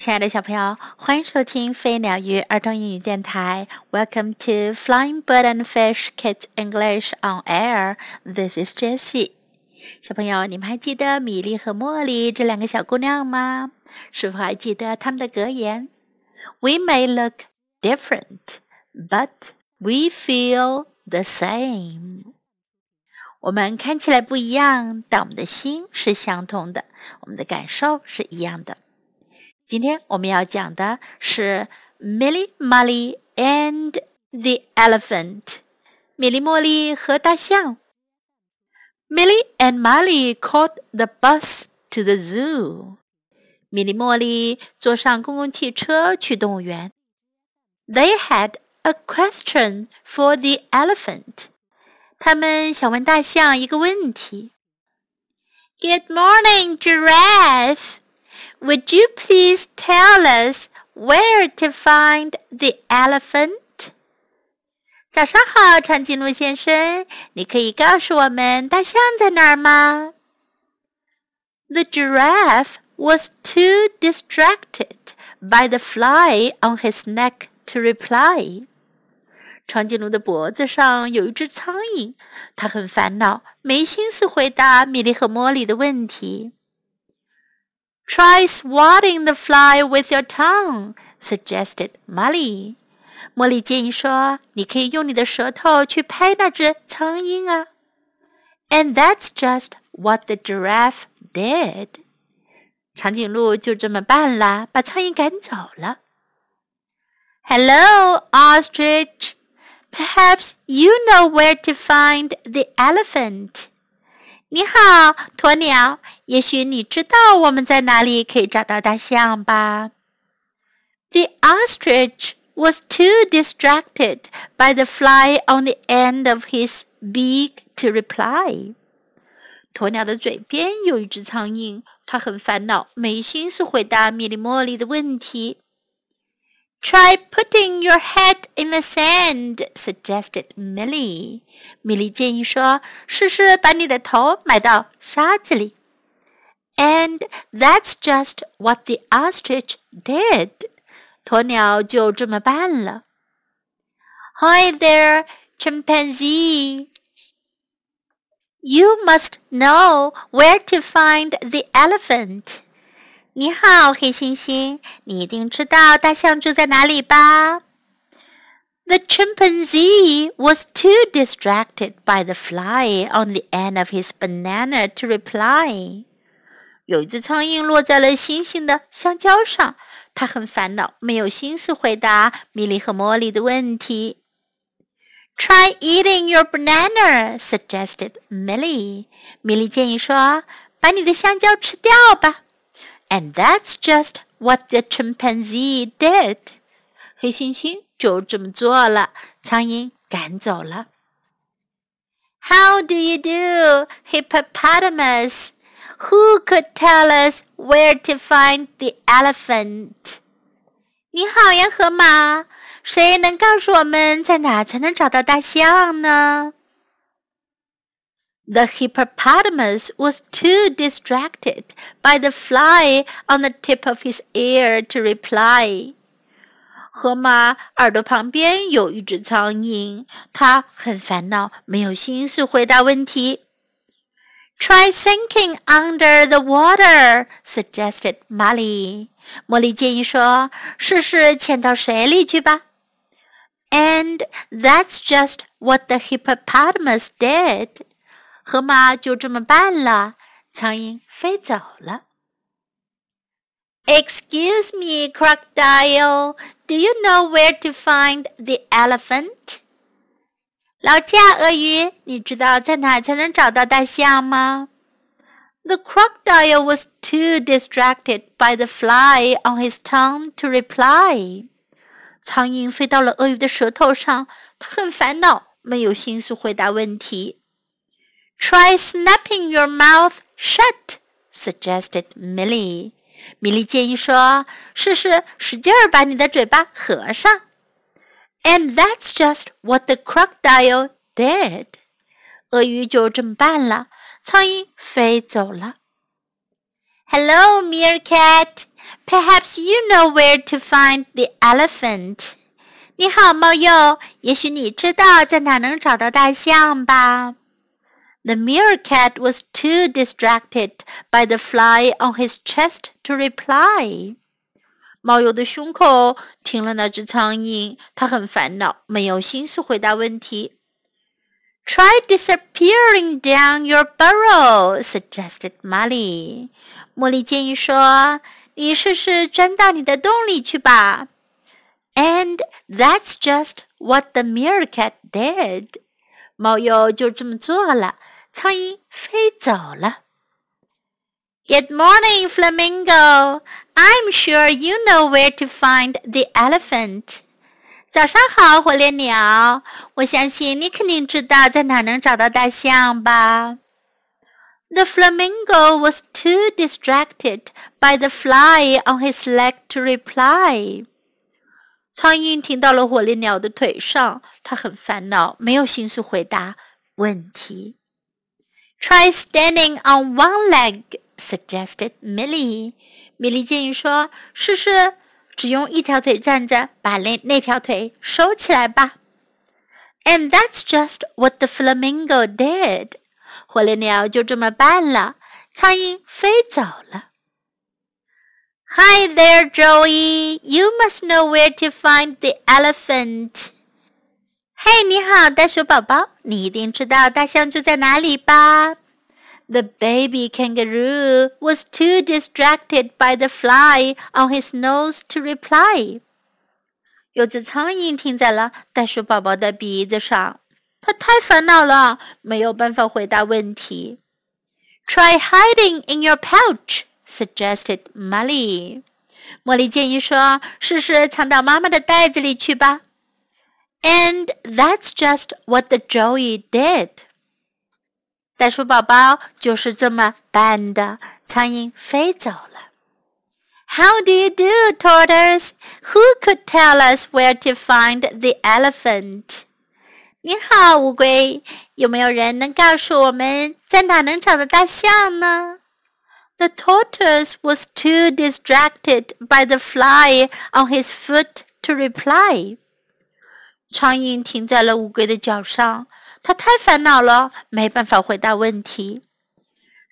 亲爱的小朋友，欢迎收听飞鸟鱼儿童英语电台。Welcome to Flying Bird and Fish Kids English on Air. This is Jessie. 小朋友，你们还记得米莉和茉莉这两个小姑娘吗？是否还记得她们的格言？We may look different, but we feel the same. 我们看起来不一样，但我们的心是相同的，我们的感受是一样的。今天我们要讲的是今天我们要讲的是《Milly Molly and the Elephant》，米莉茉莉和大象。Milly and Molly caught the bus to the zoo。米莉茉莉坐上公共汽车去动物园。They had a question for the elephant。他们想问大象一个问题。Good morning, giraffe。Would you please tell us where to find the elephant? 早上好，长颈鹿先生，你可以告诉我们大象在哪儿吗？The giraffe was too distracted by the fly on his neck to reply. 长颈鹿的脖子上有一只苍蝇，它很烦恼，没心思回答米莉和茉莉的问题。 Try swatting the fly with your tongue, suggested Molly. 茉莉建议说：“你可以用你的舌头去拍那只苍蝇啊。” And that's just what the giraffe did. 长颈鹿就这么办了，把苍蝇赶走了。Hello, ostrich. Perhaps you know where to find the elephant. 你好，鸵鸟。也许你知道我们在哪里可以找到大象吧？The ostrich was too distracted by the fly on the end of his beak to reply. 鸵鸟的嘴边有一只苍蝇，它很烦恼，没心思回答米莉茉莉的问题。Try putting your head in the sand," suggested Milly. 米莉建议说：“试试把你的头埋到沙子里。” And that's just what the ostrich did. 鸵鸟就这么办了。Hi there, chimpanzee. You must know where to find the elephant. 你好，黑猩猩，你一定知道大象住在哪里吧？The chimpanzee was too distracted by the fly on the end of his banana to reply. 有一只苍蝇落在了猩猩的香蕉上，它很烦恼，没有心思回答米莉和茉莉的问题。Try eating your banana, suggested Millie. 米莉建议说：“把你的香蕉吃掉吧。” And that's just what the chimpanzee did. 黑猩猩就这么做了，苍蝇赶走了。How do you do, hippopotamus? Who could tell us where to find the elephant? 你好呀，河马，谁能告诉我们在哪才能找到大象呢 ？the hippopotamus was too distracted by the fly on the tip of his ear to reply. 河马耳朵旁边有一只苍蝇，它很烦恼，没有心思回答问题。Try sinking under the water, suggested Molly. 茉莉建议说：“试试潜到水里去吧。” And that's just what the hippopotamus did. 河马就这么办了，苍蝇飞走了。Excuse me, crocodile. Do you know where to find the elephant? 劳驾鳄鱼，你知道在哪才能找到大象吗？The crocodile was too distracted by the fly on his tongue to reply. 苍蝇飞到了鳄鱼的舌头上，它很烦恼，没有心思回答问题。 Try snapping your mouth shut," suggested Milly. 米莉建议说：“试试使劲儿把你的嘴巴合上。” And that's just what the crocodile did. 鳄鱼就这么办了。苍蝇飞走了。Hello, meerkat. Perhaps you know where to find the elephant. 你好，猫鼬。也许你知道在哪能找到大象吧。？The meerkat was too distracted by the fly on his chest to reply. 猫鼬的胸口停了那只苍蝇，他很烦恼，没有心思回答问题。Try disappearing down your burrow, suggested Molly. 茉莉建议说：“你试试钻到你的洞里去吧。” And that's just what the meerkat did. 猫鼬就这么做了， 苍蝇飞走了。Good morning, flamingo. I'm sure you know where to find the elephant. 早上好，火烈鸟。我相信你肯定知道在哪能找到大象吧。The flamingo was too distracted by the fly on his leg to reply. 苍蝇停到了火烈鸟的腿上，它很烦恼，没有心思回答问题。Try standing on one leg," suggested Milly. 米莉建议说：“试试只用一条腿站着，把那那条腿收起来吧。” And that's just what the flamingo did. 火烈鸟就这么办了，苍蝇飞走了。Hi there, Joey. You must know where to find the elephant. 嘿，你好，袋鼠宝宝，你一定知道大象住在哪里吧？The baby kangaroo was too distracted by the fly on his nose to reply. 有只苍蝇停在了袋鼠宝宝的鼻子上，它太烦恼了，没有办法回答问题。Try hiding in your pouch suggested Molly. 茉莉建议说：“试试藏到妈妈的袋子里去吧。” And that's just what the Joey did. 袋鼠宝宝就是这么办的，苍蝇飞走了。How do you do, Tortoise? Who could tell us where to find the elephant? 你好，乌龟，有没有人能告诉我们在哪能找到大象呢？the tortoise was too distracted by the fly on his foot to reply. 苍蝇停在了乌龟的脚上，它太烦恼了，没办法回答问题。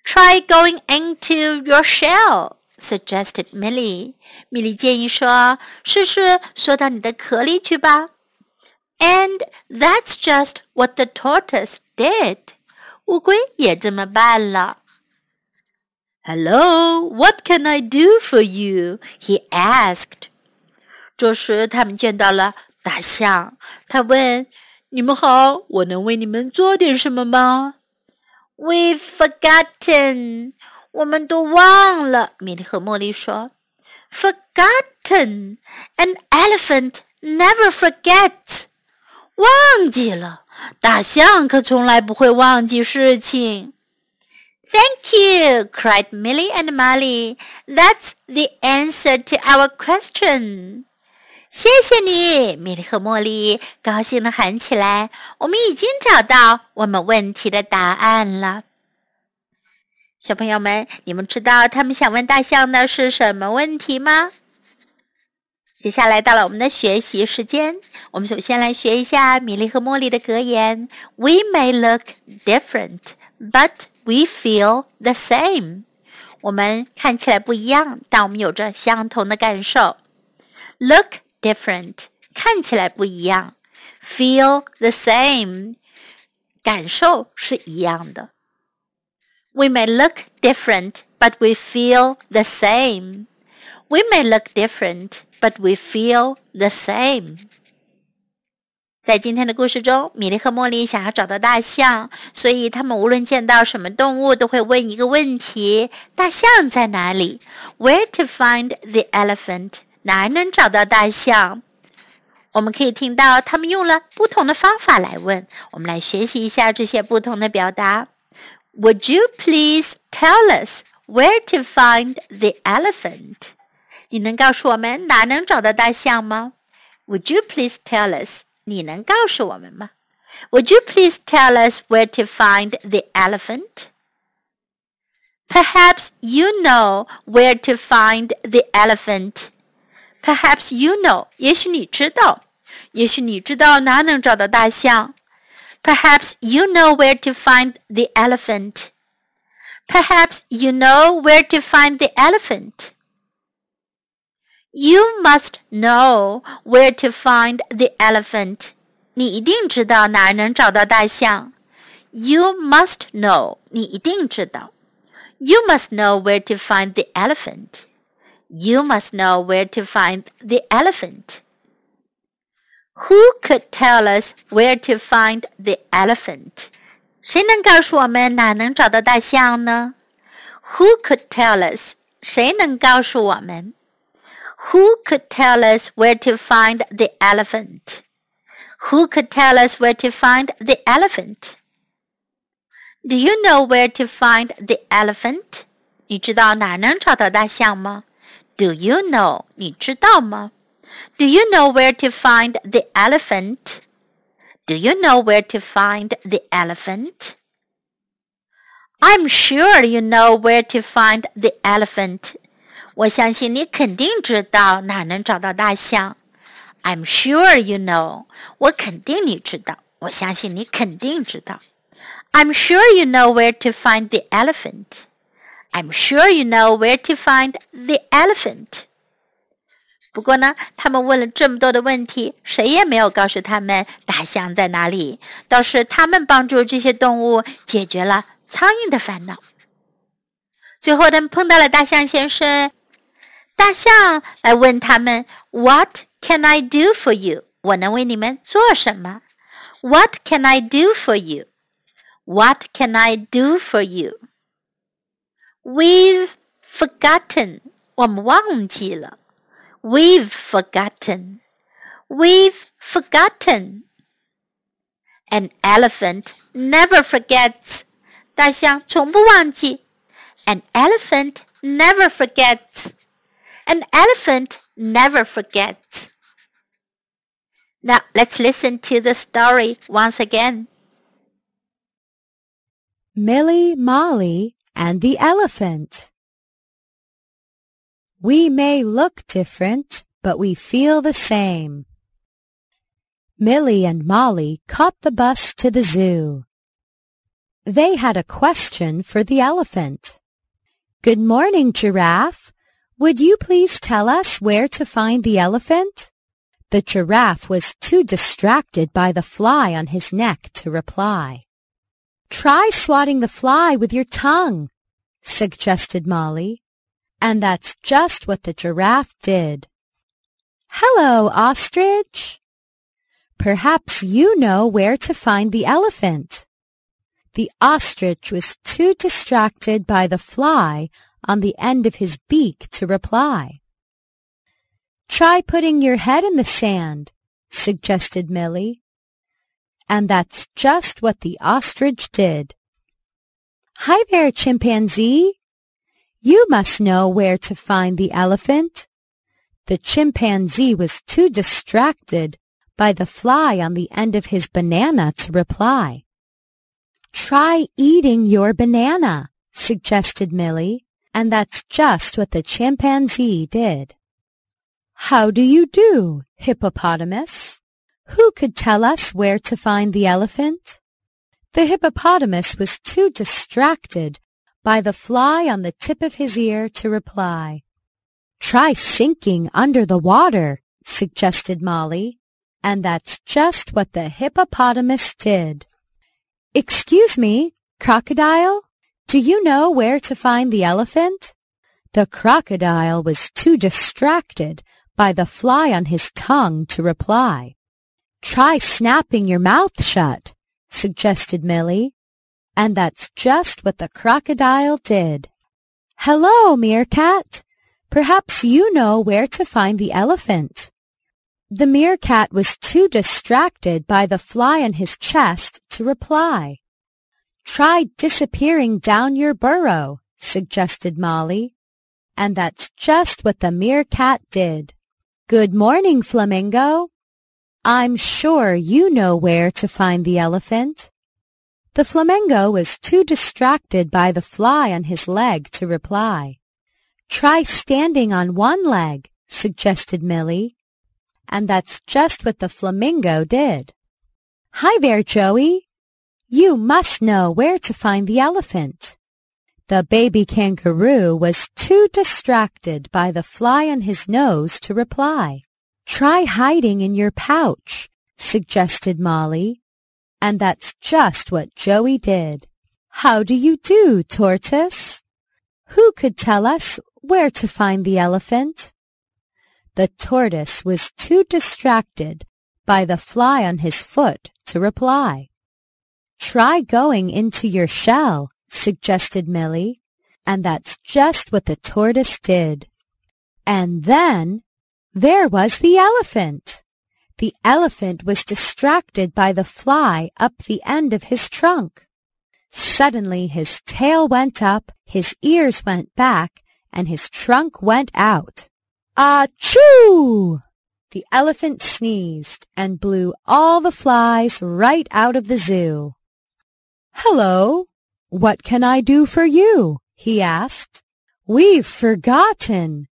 Try going into your shell, suggested Millie. 米莉建议说：“试试缩到你的壳里去吧。” And that's just what the tortoise did. 乌龟也这么办了。Hello, what can I do for you? He asked. 这时，他们见到了 大象。他问：“你们好，我能为你们做点什么吗？”We've forgotten. 我们都忘了。米莉和茉莉说：“Forgotten. An elephant never forgets. 忘记了。大象可从来不会忘记事情。” Thank you, cried Millie and Molly. That's the answer to our question. 谢谢你，米莉和茉莉高兴地喊起来。我们已经找到我们问题的答案了。小朋友们，你们知道他们想问大象的是什么问题吗？接下来到了我们的学习时间。我们首先来学一下米莉和茉莉的格言：We may look different, but We feel the same。我们看起来不一样，但我们有着相同的感受。Look different，看起来不一样。Feel the same，感受是一样的。We may look different, but we feel the same. We may look different, but we feel the same. 在今天的故事中，米莉和茉莉想要找到大象，所以他们无论见到什么动物，都会问一个问题：大象在哪里？Where to find the elephant？ 哪儿能找到大象？我们可以听到他们用了不同的方法来问。我们来学习一下这些不同的表达。Would you please tell us where to find the elephant？你能告诉我们哪能找到大象吗？Would you please tell us？你能告诉我们吗？Would you please tell us where to find the elephant? Perhaps you know where to find the elephant. Perhaps you know，也许你知道，也许你知道哪能找到大象。Perhaps you know where to find the elephant. Perhaps you know where to find the elephant. You must know where to find the elephant. 你一定知道哪儿能找到大象。You must know. 你一定知道。You must know where to find the elephant. You must know where to find the elephant. Who could tell us where to find the elephant? 谁能告诉我们哪能找到大象呢？Who could tell us? 谁能告诉我们？Who could tell us where to find the elephant? Who could tell us where to find the elephant? Do you know where to find the elephant? 你知道哪能找到大象吗 ？Do you know? 你知道吗？Do you know where to find the elephant? Do you know where to find the elephant? I'm sure you know where to find the elephant. 我相信你肯定知道哪能找到大象。I'm sure you know. 我肯定你知道。我相信你肯定知道。I'm sure you know where to find the elephant. I'm sure you know where to find the elephant. 不过呢，他们问了这么多的问题，谁也没有告诉他们大象在哪里。倒是他们帮助这些动物解决了苍蝇的烦恼。最后，他们碰到了大象先生。大象来问他们：“What can I do for you？” 我能为你们做什么？What can I do for you？what can I do for you? We've forgotten. We've forgotten. We've forgotten. An elephant never forgets. 大象从不忘记。An elephant never forgets. An elephant never forgets. Now let's listen to the story once again. Milly Molly and the Elephant We may look different, but we feel the same. Milly and Molly caught the bus to the zoo. They had a question for the elephant. Good morning, Giraffe. Would you please tell us where to find the elephant? The giraffe was too distracted by the fly on his neck to reply. Try swatting the fly with your tongue, suggested Molly. And that's just what the giraffe did. Hello, ostrich. Perhaps you know where to find the elephant. The ostrich was too distracted by the fly on the end of his beak to reply. Try putting your head in the sand, suggested Milly. And that's just what the ostrich did. Hi there, chimpanzee. You must know where to find the elephant. The chimpanzee was too distracted by the fly on the end of his banana to reply. Try eating your banana, suggested Milly, and that's just what the chimpanzee did. How do you do, hippopotamus? Who could tell us where to find the elephant? The hippopotamus was too distracted by the fly on the tip of his ear to reply. Try sinking under the water, suggested Molly, and that's just what the hippopotamus did. Excuse me, crocodile, do you know where to find the elephant? The crocodile was too distracted by the fly on his tongue to reply. Try snapping your mouth shut, suggested Milly. And that's just what the crocodile did. Hello, meerkat. Perhaps you know where to find the elephant. The meerkat was too distracted by the fly on his chest to reply. Try disappearing down your burrow, suggested Molly. And that's just what the meerkat did. Good morning, flamingo. I'm sure you know where to find the elephant. The flamingo was too distracted by the fly on his leg to reply. Try standing on one leg, suggested Milly. And that's just what the flamingo did. Hi there, Joey. You must know where to find the elephant. The baby kangaroo was too distracted by the fly on his nose to reply. Try hiding in your pouch, suggested Molly. And that's just what Joey did. How do you do, Tortoise? Who could tell us where to find the elephant? The tortoise was too distracted by the fly on his foot to reply. Try going into your shell, suggested Milly, and that's just what the tortoise did. And then there was the elephant. The elephant was distracted by the fly up the end of his trunk. Suddenly his tail went up, his ears went back, and his trunk went out. Achoo! The elephant sneezed and blew all the flies right out of the zoo. Hello, what can I do for you? he asked. We've forgotten.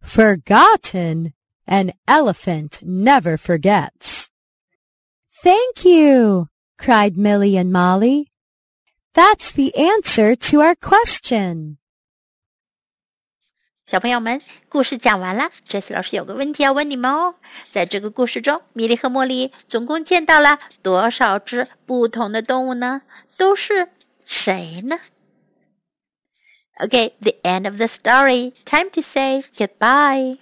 Forgotten. An elephant never forgets. Thank you, cried Milly and Molly. That's the answer to our question. 小朋友们，故事讲完了。Tracy 老师有个问题要问你们哦。在这个故事中，米莉和茉莉总共见到了多少只不同的动物呢？都是谁呢？？Okay, the end of the story. Time to say goodbye.